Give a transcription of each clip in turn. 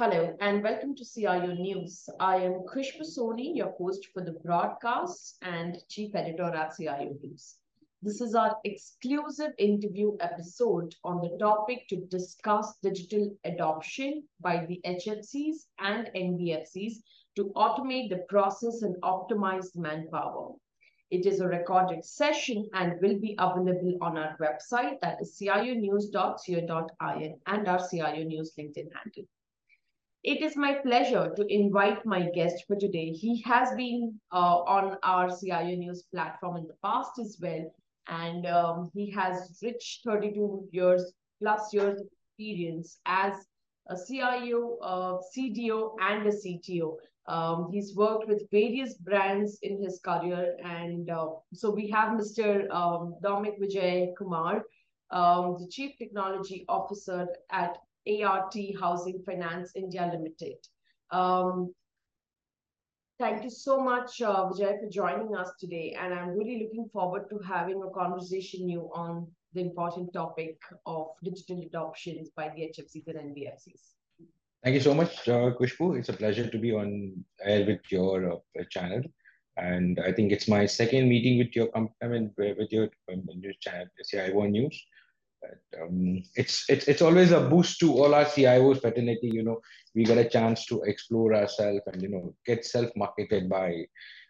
Hello and welcome to CIO News. I am Khushbu Soni, your host for the broadcast and chief editor at CIO News. This is our exclusive interview episode on the topic to discuss digital adoption by the HFCs and NBFCs to automate the process and optimize manpower. It is a recorded session and will be available on our website that is cionews.co.in and our CIO News LinkedIn handle. It is my pleasure to invite my guest for today. He has been uh, on our CIO News platform in the past as well, and um, he has rich 32 years plus years experience as a CIO, a CDO, and a CTO. Um, he's worked with various brands in his career, and uh, so we have Mr. Um, Dominic Vijay Kumar, um, the Chief Technology Officer at ART Housing Finance India Limited. Um, thank you so much, uh, Vijay, for joining us today. And I'm really looking forward to having a conversation with you on the important topic of digital adoptions by the HFCs and NBFCs. Thank you so much, uh. It's a pleasure to be on air with your uh, channel. And I think it's my second meeting with your company, I mean, with your, um, your channel, CIO News. But, um, it's it's it's always a boost to all our CIOs fraternity. You know, we get a chance to explore ourselves and you know get self marketed by,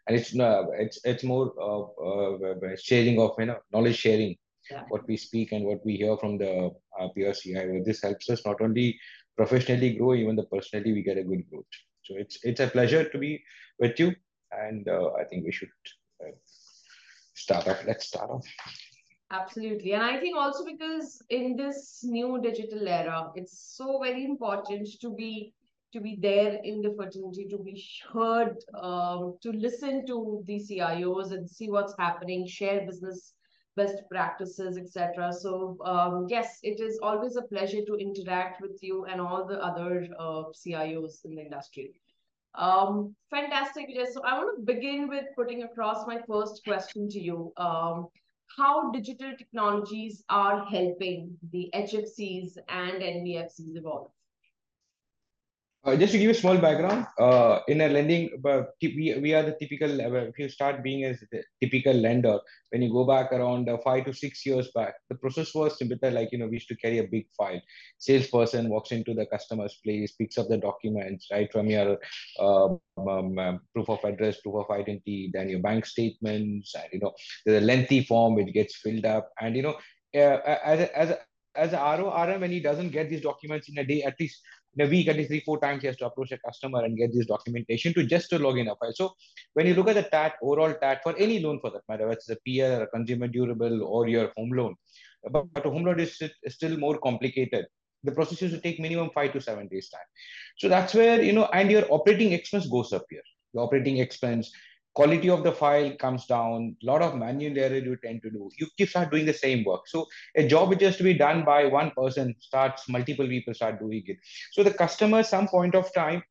and it's uh, it's it's more uh, sharing of you know knowledge sharing, yeah. what we speak and what we hear from the uh, peer CIO. This helps us not only professionally grow, even the personally we get a good growth. So it's it's a pleasure to be with you, and uh, I think we should uh, start off. Let's start off. Absolutely. And I think also because in this new digital era, it's so very important to be to be there in the fraternity, to be heard, um, to listen to the CIOs and see what's happening, share business best practices, etc. So um, yes, it is always a pleasure to interact with you and all the other uh, CIOs in the industry. Um, fantastic, So I want to begin with putting across my first question to you. Um, how digital technologies are helping the HFCs and NBFCs evolve? Uh, just to give a small background, uh, in a lending, uh, we, we are the typical, uh, if you start being a typical lender, when you go back around uh, five to six years back, the process was simple, like, you know, we used to carry a big file. Salesperson walks into the customer's place, picks up the documents, right, from your um, um, um, proof of address, proof of identity, then your bank statements, and, you know, a lengthy form which gets filled up. And, you know, uh, as, a, as, as a RO, RM, when he doesn't get these documents in a day, at least in a week, at least three, four times, he has to approach a customer and get this documentation to just to log in a file. So when you look at the TAT, overall TAT for any loan for that matter, whether it's a PL, a consumer durable, or your home loan, but, but a home loan is, is still more complicated. The process used to take minimum five to seven days time. So that's where, you know, and your operating expense goes up here. The operating expense, quality of the file comes down. A lot of manual error you tend to do. You keep start doing the same work. So a job which has to be done by one person starts multiple people start doing it. So the customer some point of time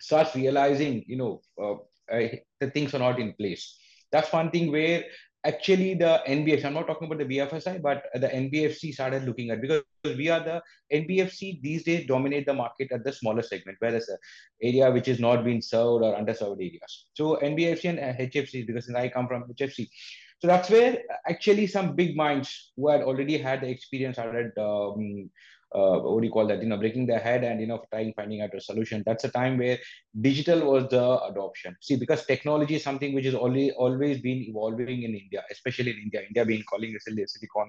starts realizing you know uh, uh, the things are not in place. That's one thing where actually the NBFC, I'm not talking about the BFSI, but the NBFC started looking at because we are the NBFC these days dominate the market at the smaller segment, whereas the area which is not being served or underserved areas. So NBFC and HFC, because I come from HFC. So that's where actually some big minds who had already had the experience started um, uh, what do you call that you know breaking their head and you know trying finding out a solution. That's a time where digital was the adoption. See because technology is something which is always always been evolving in india especially in india. India being calling itself a silicon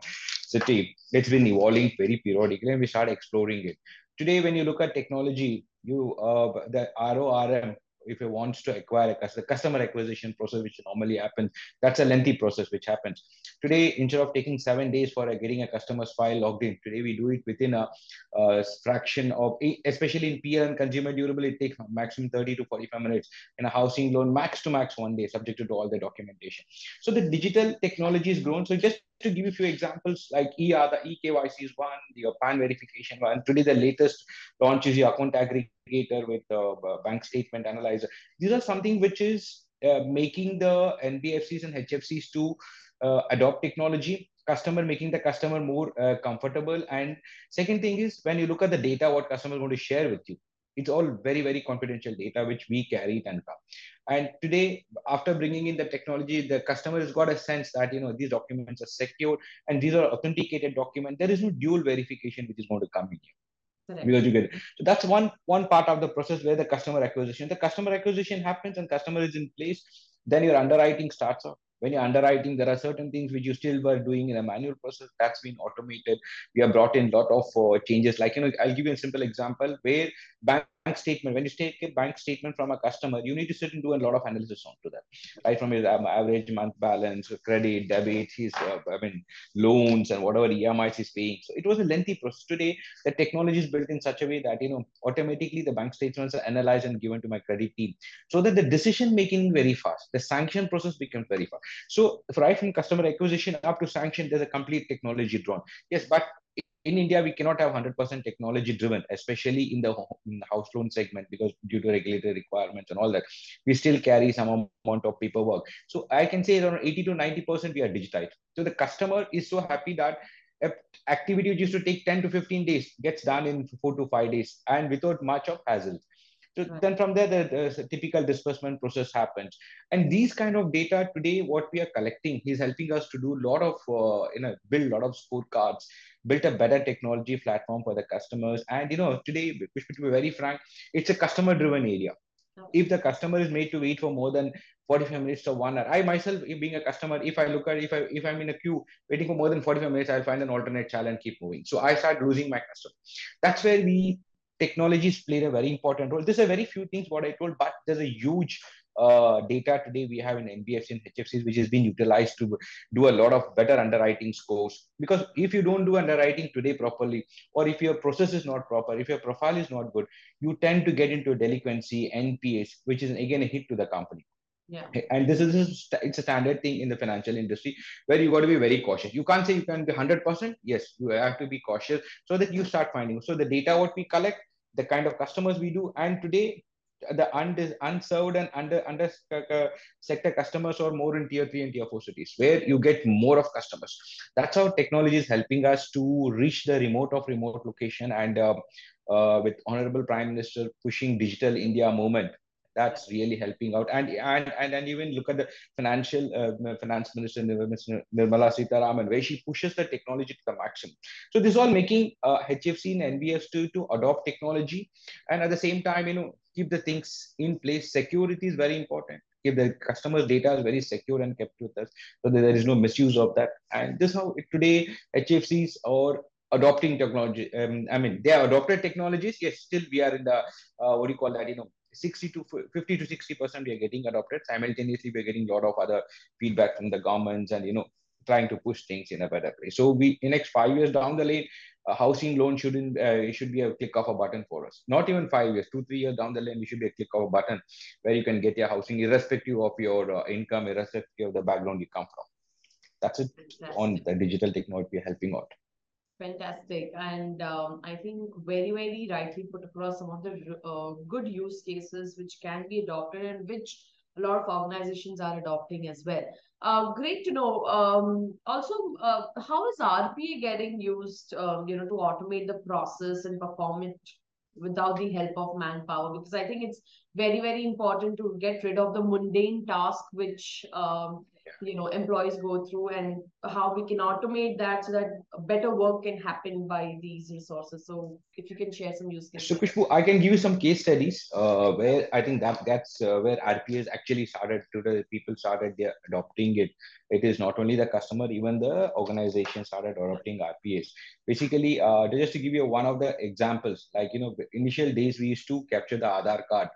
city it's been evolving very periodically and we start exploring it. Today when you look at technology you uh, the RORM if it wants to acquire a customer, customer acquisition process, which normally happens, that's a lengthy process which happens. Today, instead of taking seven days for getting a customer's file logged in, today we do it within a, a fraction of, especially in PL and consumer durable, it takes maximum 30 to 45 minutes. In a housing loan, max to max one day, subject to all the documentation. So the digital technology has grown. So just to give you a few examples, like ER, the eKYC is one, your PAN verification one. Today, the latest launch is your account aggregator with the bank statement analyzer. These are something which is uh, making the NBFCs and HFCs to uh, adopt technology customer making the customer more uh, comfortable and second thing is when you look at the data what customer is going to share with you It's all very, very confidential data which we carry and come. And today, after bringing in the technology, the customer has got a sense that you know these documents are secure and these are authenticated documents. There is no dual verification which is going to come in here. Correct. because you get it. So that's one one part of the process where the customer acquisition, the customer acquisition happens and customer is in place. Then your underwriting starts off when you're underwriting, there are certain things which you still were doing in a manual process that's been automated. We have brought in a lot of uh, changes. Like, you know, I'll give you a simple example where bank statement, when you take a bank statement from a customer, you need to sit and do a lot of analysis onto that, right? From his um, average month balance, credit, debit, his, uh, I mean, loans and whatever EMIs he's paying. So it was a lengthy process. Today, the technology is built in such a way that, you know, automatically the bank statements are analyzed and given to my credit team so that the decision making very fast, the sanction process becomes very fast. So right from customer acquisition up to sanction, there's a complete technology drawn. Yes, but in India, we cannot have 100% technology driven, especially in the, in the, house loan segment, because due to regulatory requirements and all that, we still carry some amount of paperwork. So I can say around 80 to 90% we are digitized. So the customer is so happy that activity which used to take 10 to 15 days gets done in four to five days and without much of hassle. So right. then from there, the, the, typical disbursement process happens. And these kind of data today, what we are collecting is helping us to do a lot of, uh, you know, build a lot of scorecards, build a better technology platform for the customers. And, you know, today, to be very frank, it's a customer driven area. If the customer is made to wait for more than 45 minutes to one hour, I myself, being a customer, if I look at, if I, if I'm in a queue waiting for more than 45 minutes, I'll find an alternate channel and keep moving. So I start losing my customer. That's where we technologies played a very important role. There's a very few things what I told, but there's a huge uh, data today we have in NBFC and HFCs, which has been utilized to do a lot of better underwriting scores. Because if you don't do underwriting today properly, or if your process is not proper, if your profile is not good, you tend to get into delinquency, NPAs, which is again a hit to the company. Yeah. And this is it's a standard thing in the financial industry where you got to be very cautious. You can't say you can be 100%. Yes, you have to be cautious so that you start finding. So the data what we collect, the kind of customers we do, and today the und- unserved and under under sector customers are more in tier three and tier four cities where you get more of customers. That's how technology is helping us to reach the remote of remote location and uh, uh, with honorable prime minister pushing digital india movement that's really helping out. And and and, and even look at the financial uh, finance minister nirmala sitharaman where she pushes the technology to the maximum. So this is all making uh, hfc and nbfs to, to adopt technology and at the same time you know keep the things in place. Security is very important. If the customer's data is very secure and kept with us. So there is no misuse of that. And this how it, today hfcs or adopting technology um, i mean they are adopted technologies yes still we are in the uh, what do you call that you know 60 to 50 to 60 percent we are getting adopted. Simultaneously we're getting a lot of other feedback from the governments and you know trying to push things in a better place. So we in next five years down the lane a housing loan shouldn't uh, should be a click of a button for us. Not even five years two three years down the lane we should be a click of a button where you can get your housing irrespective of your uh, income irrespective of the background you come from. That's it Fantastic. on the digital technology helping out Fantastic. And um, I think very, very rightly put across some of the uh, good use cases which can be adopted and which a lot of organizations are adopting as well. Uh, great to know. Um, also, uh, how is RPA getting used, um, you know, to automate the process and perform it without the help of manpower? Because I think it's very, very important to get rid of the mundane task which um, you know employees go through and how we can automate that so that better work can happen by these resources. So if you can share some use cases. So Khushbu, i can give you some case studies uh, where i think that that's uh, where rpas actually started today people started adopting it. It is not only the customer even the organization started adopting rpas. Basically uh, just to give you one of the examples like you know initial days we used to capture the aadhaar card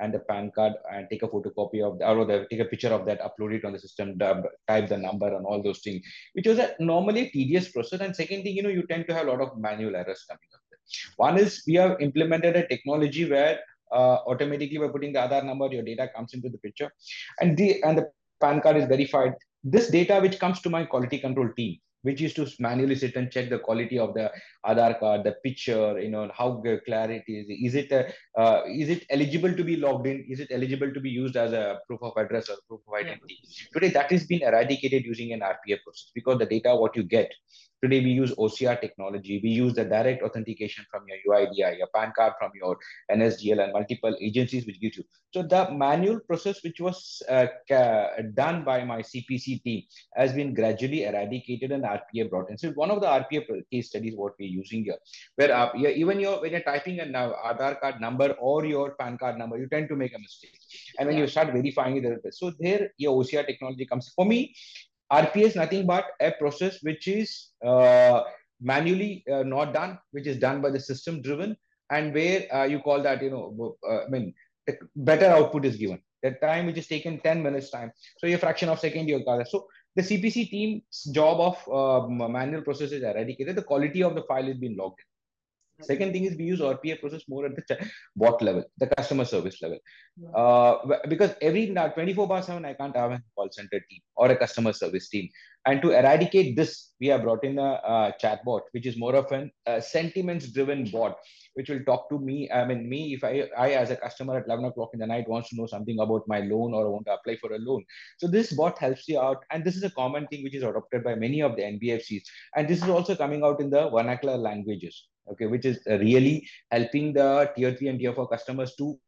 and the PAN card and take a photocopy of that, or the, take a picture of that, upload it on the system, type the number and all those things, which was a normally tedious process. And second thing, you know, you tend to have a lot of manual errors coming up. One is we have implemented a technology where uh, automatically by putting the Aadhaar number, your data comes into the picture, and the and the PAN card is verified. This data which comes to my quality control team, which used to manually sit and check the quality of the Aadhaar card, the picture, you know, how clarity is. Is it uh, uh, is it eligible to be logged in? Is it eligible to be used as a proof of address or proof of identity? Yeah. Today, that has been eradicated using an RPA process because the data what you get Today we use OCR technology. We use the direct authentication from your UIDAI, your PAN card from your NSDL and multiple agencies which gives you. So the manual process which was uh, done by my CPC team has been gradually eradicated and RPA brought in. So one of the RPA case studies what we're using here, where uh, even your when you're typing a now Aadhaar card number or your PAN card number, you tend to make a mistake. And when yeah. you start verifying it, so there your OCR technology comes. For me, RPA is nothing but a process which is uh, manually uh, not done, which is done by the system driven, and where uh, you call that, you know, uh, I mean, better output is given. That time which is taken 10 minutes time. So a fraction of second you got So the CPC team's job of uh, manual process is eradicated. The quality of the file is being logged. Second thing is we use RPA process more at the bot level, the customer service level. Uh, because every 24 bar 7, I can't have a call center team or a customer service team. And to eradicate this, we have brought in a, a chatbot, which is more of an uh, sentiments driven bot, which will talk to me. I mean, me, if I, I, as a customer at 11 o'clock in the night, wants to know something about my loan or I want to apply for a loan. So this bot helps you out. And this is a common thing which is adopted by many of the NBFCs. And this is also coming out in the vernacular languages okay, which is really helping the tier three and tier four customers to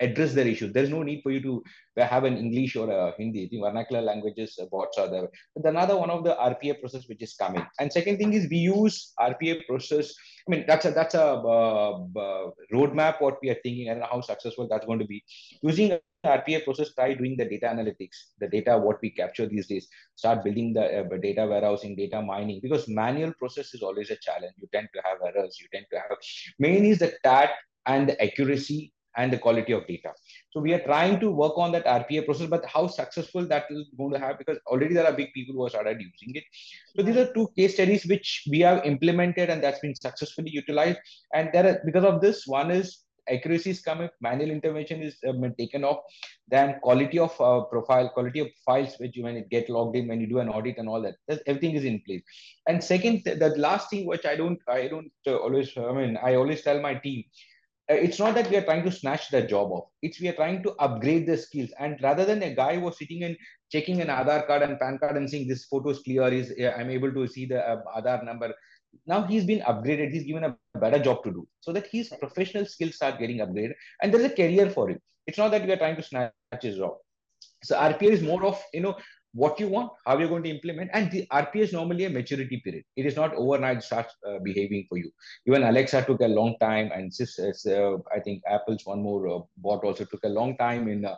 address their issues. There's no need for you to have an English or a Hindi. The vernacular languages uh, bots are there. But another one of the RPA process which is coming. And second thing is we use RPA process. I mean, that's a that's a uh, uh, roadmap what we are thinking. I don't know how successful that's going to be. Using RPA process, try doing the data analytics, the data what we capture these days, start building the uh, data warehousing, data mining, because manual process is always a challenge. You tend to have errors, you tend to have, main is the TAT and the accuracy and the quality of data. So we are trying to work on that RPA process, but how successful that is going to have, because already there are big people who have started using it. So these are two case studies which we have implemented and that's been successfully utilized. And there are, because of this, one is accuracy is coming, manual intervention is um, taken off then quality of uh, profile quality of files which you when it get logged in when you do an audit and all that everything is in place and second the last thing which i don't i don't uh, always i mean i always tell my team it's not that we are trying to snatch the job off. It's we are trying to upgrade the skills. And rather than a guy was sitting and checking an Aadhaar card and PAN card and saying this photo is clear, is I'm able to see the uh, Aadhaar number now he's been upgraded. He's given a better job to do so that his professional skills start getting upgraded and there's a career for him. It's not that we are trying to snatch his job. So rpa is more of you know what you want how you're going to implement and the rpa is normally a maturity period it is not overnight starts uh, behaving for you even alexa took a long time and this uh, i think apple's one more uh, bot also took a long time in uh,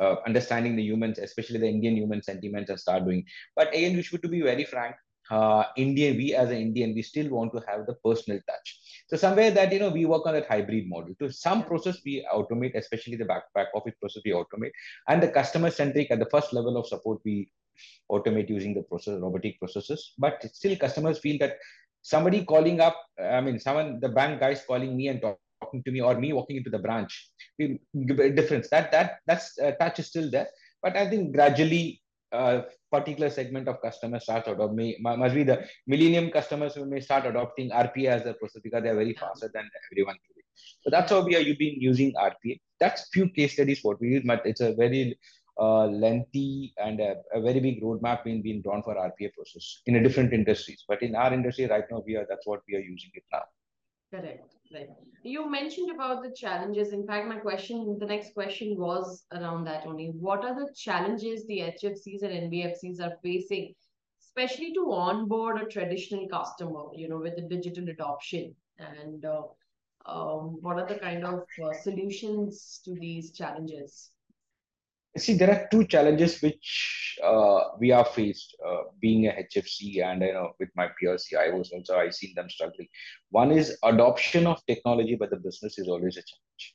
uh, understanding the humans, especially the Indian human sentiments, and start doing. But again, we should to be very frank uh, Indian, we as an Indian, we still want to have the personal touch. So somewhere that, you know, we work on that hybrid model. To some process we automate, especially the back, back office process we automate. And the customer centric at the first level of support, we automate using the process, robotic processes. But still customers feel that somebody calling up, I mean, someone, the bank guys calling me and talking to me or me walking into the branch, difference. That, that, that's uh, touch is still there. But I think gradually a particular segment of customers starts adopting, may, must be the millennium customers who may start adopting RPA as a process because they are very faster than everyone today. So that's how we are you've been using RPA. That's few case studies what we use, but it's a very uh, lengthy and a, a, very big roadmap being, being drawn for RPA process in a different industries. But in our industry right now, we are that's what we are using it now. Correct. Right. You mentioned about the challenges. In fact, my question, the next question was around that only. What are the challenges the HFCs and NBFCs are facing, especially to onboard a traditional customer, you know, with the digital adoption? And uh, um, what are the kind of uh, solutions to these challenges? See there are two challenges which uh, we are faced uh, being a hfc and you know with my peers i was also i seen them struggling. One is adoption of technology by the business is always a challenge.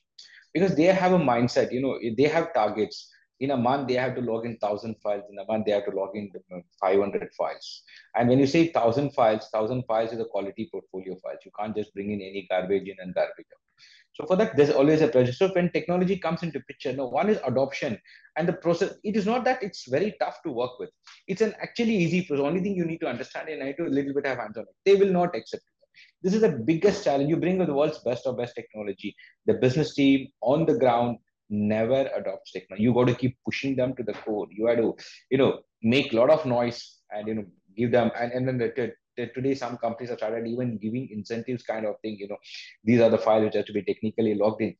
Because they have a mindset you know they have targets in a month they have to log in 1000 files in a month they have to log in 500 files and when you say 1000 files 1000 files is a quality portfolio files you can't just bring in any garbage in and garbage out so for that, there's always a pressure. So when technology comes into picture, no, one is adoption and the process. It is not that it's very tough to work with. It's an actually easy process. Only thing you need to understand and I do a little bit have hands on it. They will not accept it. This is the biggest challenge. You bring the world's best of best technology. The business team on the ground never adopts technology. You got to keep pushing them to the core. You have to, you know, make a lot of noise and you know give them and, and then today some companies have started even giving incentives kind of thing you know these are the files which have to be technically logged in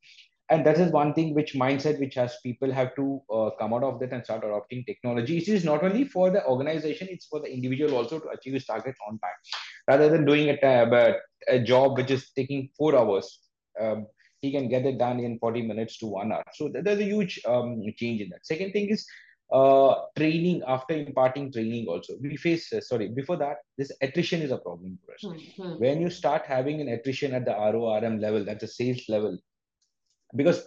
and that is one thing which mindset which has people have to uh, come out of that and start adopting technology it is not only for the organization it's for the individual also to achieve his target on time rather than doing a, a, a job which is taking four hours um, he can get it done in 40 minutes to one hour. So there's a huge um, change in that. Second thing is uh, training after imparting training also we face uh, sorry before that this attrition is a problem for us. Mm-hmm. when you start having an attrition at the RORM level that's a sales level because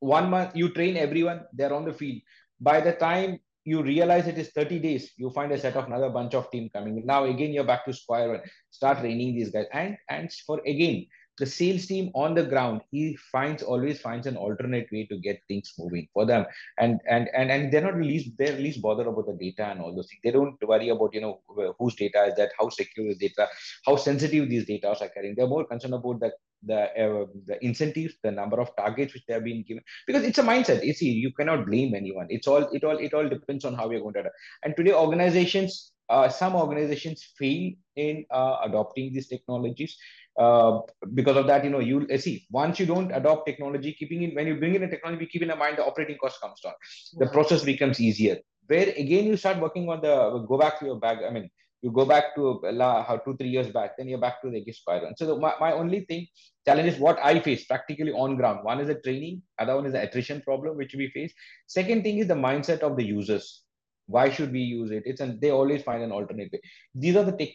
one month you train everyone they're on the field. By the time you realize it is 30 days you find a set of another bunch of team coming. Now again you're back to square one. Start training these guys. And and for again the sales team on the ground he finds always finds an alternate way to get things moving for them. And and and, and they're not least they're least bothered about the data and all those things. They don't worry about you know whose data is that how secure is data how sensitive these data are carrying. They're more concerned about the the uh, the incentives the number of targets which they have been given. Because it's a mindset. You see you cannot blame anyone. It's all it all it all depends on how you're going to adapt. and today organizations uh, some organizations fail in uh, adopting these technologies uh, because of that, you know, you see once you don't adopt technology, keeping in when you bring in a technology, keep in mind the operating cost comes down. The process becomes easier. Where again you start working on the go back to your bag. I mean, you go back to uh, two three years back, then you're back to the spiral. So the, my, my only thing challenge is what I face practically on ground. One is the training, other one is the attrition problem which we face. Second thing is the mindset of the users. Why should we use it? It's and they always find an alternate way. These are the tech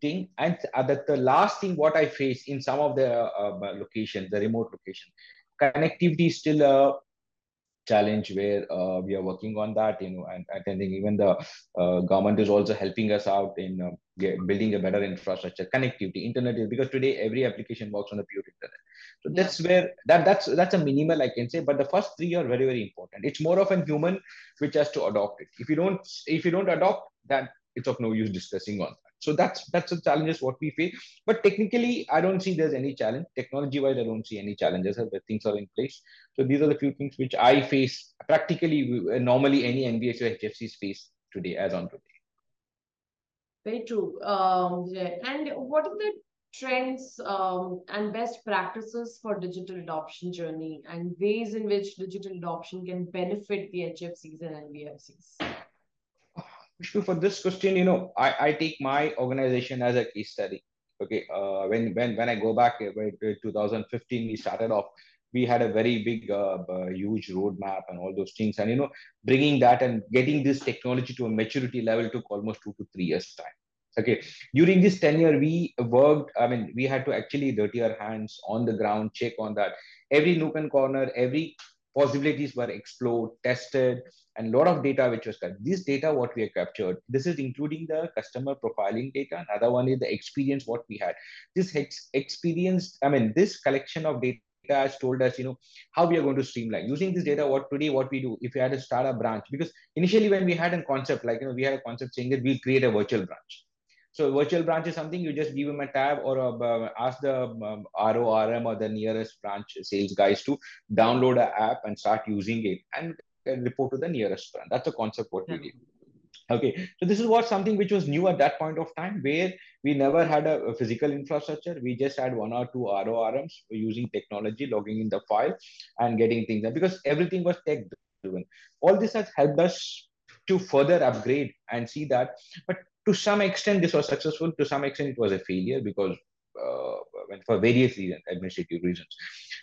thing. And that the, last thing what i face in some of the uh, locations the remote location connectivity is still a challenge where uh, we are working on that you know and i think even the uh, government is also helping us out in uh, get, building a better infrastructure connectivity internet is because today every application works on the pure internet. So yeah. that's where that that's that's a minimal i can say but the first three are very very important. It's more of a human which has to adopt it. If you don't if you don't adopt that it's of no use discussing on that so that's that's the challenges what we face. But technically, I don't see there's any challenge. Technology wise, I don't see any challenges. Things are in place. So these are the few things which I face practically. Normally, any NBFC or HFCs face today as on today. Very true. Um, and what are the trends um, and best practices for digital adoption journey and ways in which digital adoption can benefit the HFCs and NBFCs? For this question, you know, I, I take my organization as a case study. Okay, uh, when when when I go back uh, 2015, we started off. We had a very big, uh, uh, huge roadmap and all those things, and you know, bringing that and getting this technology to a maturity level took almost two to three years time. Okay, during this tenure, we worked. I mean, we had to actually dirty our hands on the ground, check on that every nook and corner, every possibilities were explored, tested, and a lot of data which was cut. This data, what we have captured, this is including the customer profiling data. Another one is the experience what we had. This ex- experience, I mean, this collection of data has told us, you know, how we are going to streamline using this data. What today, what we do, if we had to start a branch, because initially when we had a concept, like you know, we had a concept saying that we'll create a virtual branch. So virtual branch is something you just give them a tab or uh, ask the um, RORM or the nearest branch sales guys to download an app and start using it and report to the nearest branch. That's a concept what we did. Okay, so this is what something which was new at that point of time, where we never had a, a physical infrastructure. We just had one or two RORMs using technology, logging in the file and getting things done because everything was tech driven. All this has helped us to further upgrade and see that. But to some extent, this was successful. To some extent, it was a failure because uh, for various reasons, administrative reasons.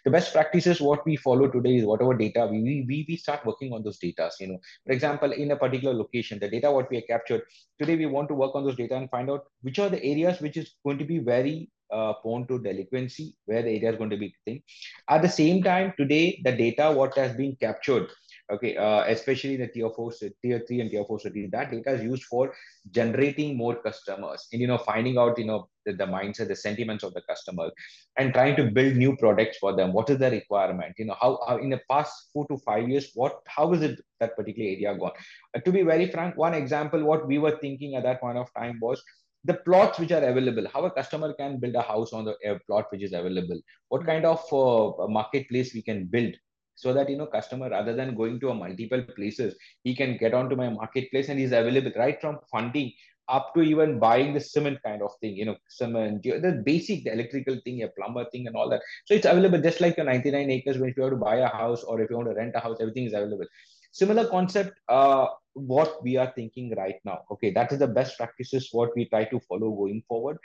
The best practices, what we follow today is whatever data we, we, we start working on those data. You know, for example, in a particular location, the data what we have captured, today we want to work on those data and find out which are the areas which is going to be very uh, prone to delinquency, where the area is going to be thing. At the same time, today, the data what has been captured okay uh, especially the tier 4 tier 3 and tier 4 cities that data is used for generating more customers and you know finding out you know the, the mindset the sentiments of the customer and trying to build new products for them. What is the requirement? You know how, how in the past four to five years what how is it that particular area gone? Uh, to be very frank one example what we were thinking at that point of time was the plots which are available how a customer can build a house on the plot which is available. What kind of uh, marketplace we can build so that you know customer rather than going to a multiple places he can get onto my marketplace and he's available right from funding up to even buying the cement kind of thing, you know, cement, the basic, the electrical thing, a plumber thing, and all that. So it's available just like your 99 acres when you have to buy a house or if you want to rent a house, everything is available. Similar concept, uh, what we are thinking right now. Okay, that is the best practices what we try to follow going forward.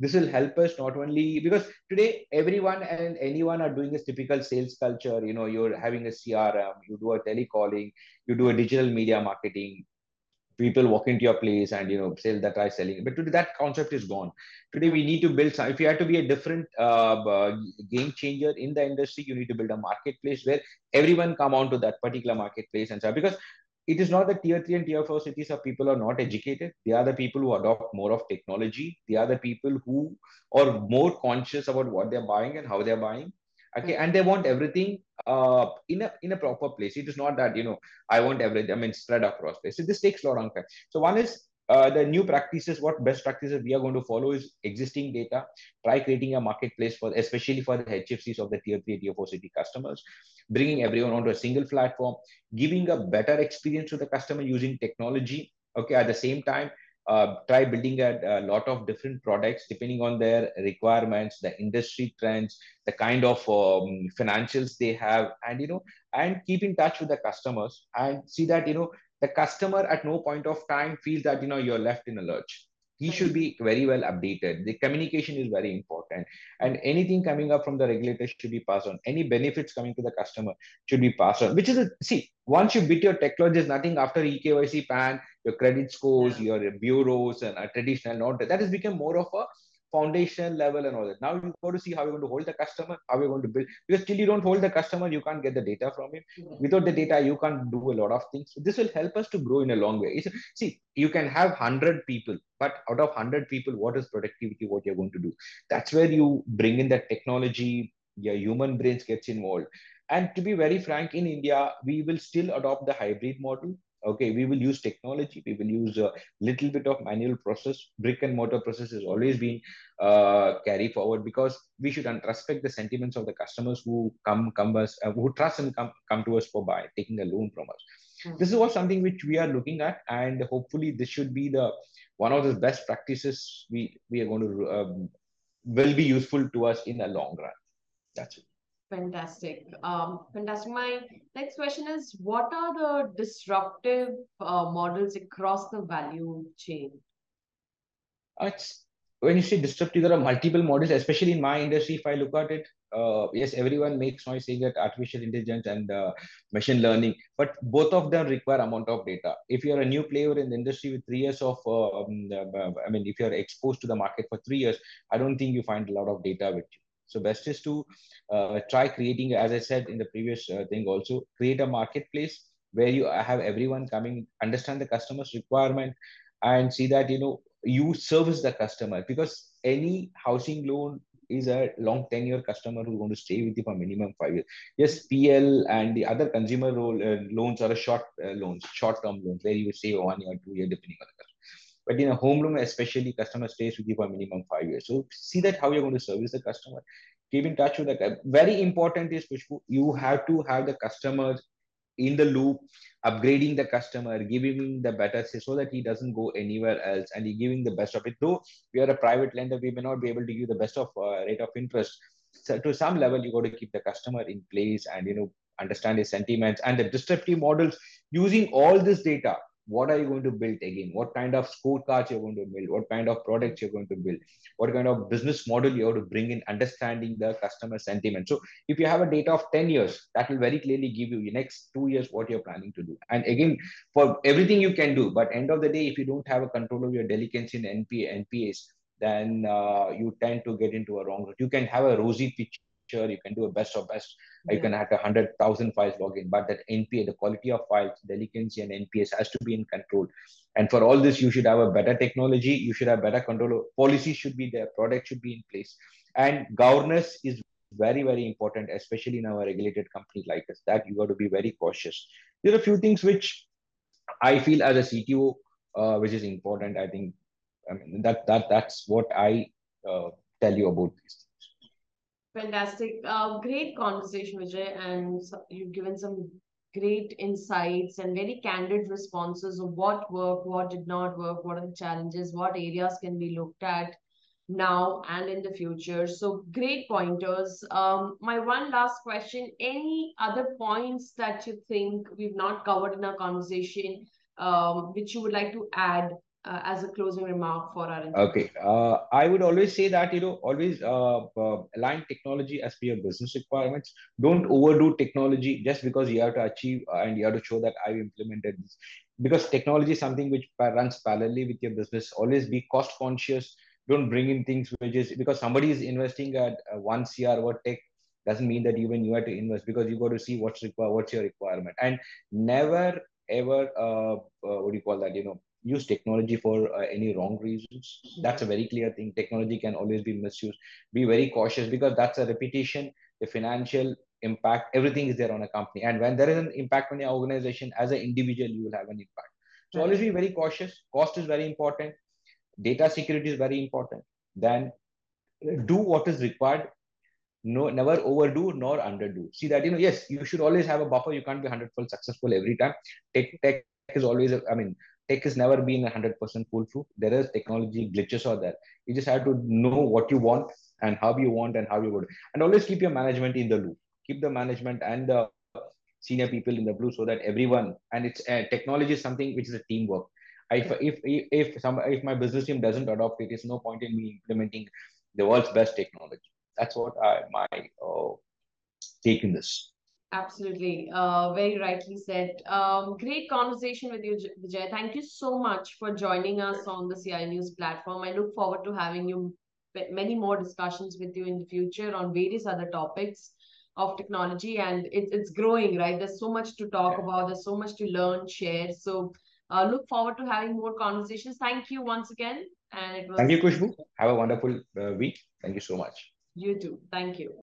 This will help us not only because today everyone and anyone are doing this typical sales culture. You know, you're having a CRM, you do a telecalling, you do a digital media marketing, people walk into your place and you know sell that try selling but today that concept is gone today we need to build some if you have to be a different uh, game changer in the industry you need to build a marketplace where everyone come onto that particular marketplace and so because it is not that tier three and tier four cities of people are not educated. They are the people who adopt more of technology. They are the people who are more conscious about what they're buying and how they're buying. Okay and they want everything uh, in a in a proper place. It is not that you know i want everything i mean spread across places. This takes a lot of time. So one is uh, the new practices what best practices we are going to follow is existing data. Try creating a marketplace for especially for the hfcs of the tier 3 tier 4 city customers. Bringing everyone onto a single platform. Giving a better experience to the customer using technology. Okay at the same time uh, try building a, a, lot of different products depending on their requirements the industry trends the kind of um, financials they have. And you know and keep in touch with the customers and see that you know the customer at no point of time feels that you know you're left in a lurch he should be very well updated. The communication is very important. And anything coming up from the regulator should be passed on. Any benefits coming to the customer should be passed on, which is a see, once you bit your technology, there's nothing after EKYC PAN, your credit scores, your bureaus, and a traditional note. That has become more of a foundation level and all that. Now you got to see how you're going to hold the customer, how you're going to build. Because till you don't hold the customer, you can't get the data from him. Without the data, you can't do a lot of things. This will help us to grow in a long way. It's, see, you can have 100 people, but out of 100 people, what is productivity, what you're going to do? That's where you bring in that technology, your human brains gets involved. And to be very frank, in India, we will still adopt the hybrid model okay we will use technology. We will use a little bit of manual process. Brick and mortar process has always been uh, carry forward because we should respect the sentiments of the customers who come come us uh, who trust and come come to us for buy taking a loan from us. Mm-hmm. this is what something which we are looking at and hopefully this should be the one of the best practices we we are going to um, will be useful to us in the long run. That's it Fantastic. Um, fantastic. My next question is what are the disruptive uh, models across the value chain? It's, when you say disruptive, there are multiple models, especially in my industry. If I look at it, uh, yes, everyone makes noise saying that artificial intelligence and uh, machine learning, but both of them require amount of data. If you're a new player in the industry with three years of, uh, um, I mean, if you're exposed to the market for three years, I don't think you find a lot of data with you. So best is to uh, try creating, as I said in the previous uh, thing also, create a marketplace where you have everyone coming, understand the customer's requirement and see that, you know, you service the customer because any housing loan is a long tenure customer who's going to stay with you for minimum five years. Yes, PL and the other consumer role, uh, loans are a short uh, loans, short term loans where you save one year, two year, depending on the. But in a home loan, especially, customer stays with you for minimum five years. So see that how you're going to service the customer. Keep in touch with the. Very important is Khushbu, you have to have the customers in the loop, upgrading the customer, giving him the better so that he doesn't go anywhere else and he giving the best of it. Though we are a private lender, we may not be able to give the best of uh, rate of interest. So to some level, you got to keep the customer in place and you know understand his sentiments and the disruptive models using all this data what are you going to build again? What kind of scorecards you're going to build? What kind of products you're going to build? What kind of business model you have to bring in understanding the customer sentiment. So if you have a data of 10 years that will very clearly give you the next two years what you're planning to do. And again for everything you can do but end of the day if you don't have a control of your delinquency in npa npas then uh, you tend to get into a wrong route. You can have a rosy picture you can do a best of best. Yeah. you can have a hundred thousand files login but that npa the quality of files delinquency and nps has to be in control. And for all this you should have a better technology you should have better control policies should be there product should be in place. And governance is very very important especially in our regulated company like us that you got to be very cautious. There are a few things which i feel as a cto uh, which is important. I think i mean that that that's what i uh, tell you about this Fantastic. Uh, great conversation, Vijay, and you've given some great insights and very candid responses of what worked, what did not work, what are the challenges, what areas can be looked at now and in the future. So great pointers. Um, my one last question, any other points that you think we've not covered in our conversation, um, which you would like to add uh, as a closing remark for our okay uh, i would always say that you know always uh, uh, align technology as per your business requirements. Don't overdo technology just because you have to achieve and you have to show that i've implemented this. Because technology is something which runs parallelly with your business. Always be cost conscious. Don't bring in things which is because somebody is investing at uh, one cr or tech doesn't mean that even you have to invest because you got to see what's required what's your requirement. And never ever uh, uh, what do you call that you know use technology for uh, any wrong reasons. That's a very clear thing. Technology can always be misused. Be very cautious because that's a repetition the financial impact everything is there on a company. And when there is an impact on your organization as an individual you will have an impact. So always be very cautious. Cost is very important. Data security is very important. Then do what is required. No never overdo nor underdo. See that you know yes you should always have a buffer. You can't be 100% successful every time. Tech tech is always i mean tech has never been 100% foolproof. There is technology glitches are there. You just have to know what you want and how you want and how you would. And always keep your management in the loop. Keep the management and the senior people in the blue so that everyone and it's uh, technology is something which is a teamwork. If, if if if some if my business team doesn't adopt it, it's no point in me implementing the world's best technology. That's what I my uh, take in this. Absolutely. Uh, very rightly said. Um, great conversation with you, Vijay. Thank you so much for joining us on the CIO News platform. I look forward to having you many more discussions with you in the future on various other topics of technology and it, it's growing right there's so much to talk yeah. about there's so much to learn share so uh, look forward to having more conversations. Thank you once again. And it was Thank you, Khushbu. Have a wonderful uh, week. Thank you so much. You too. Thank you.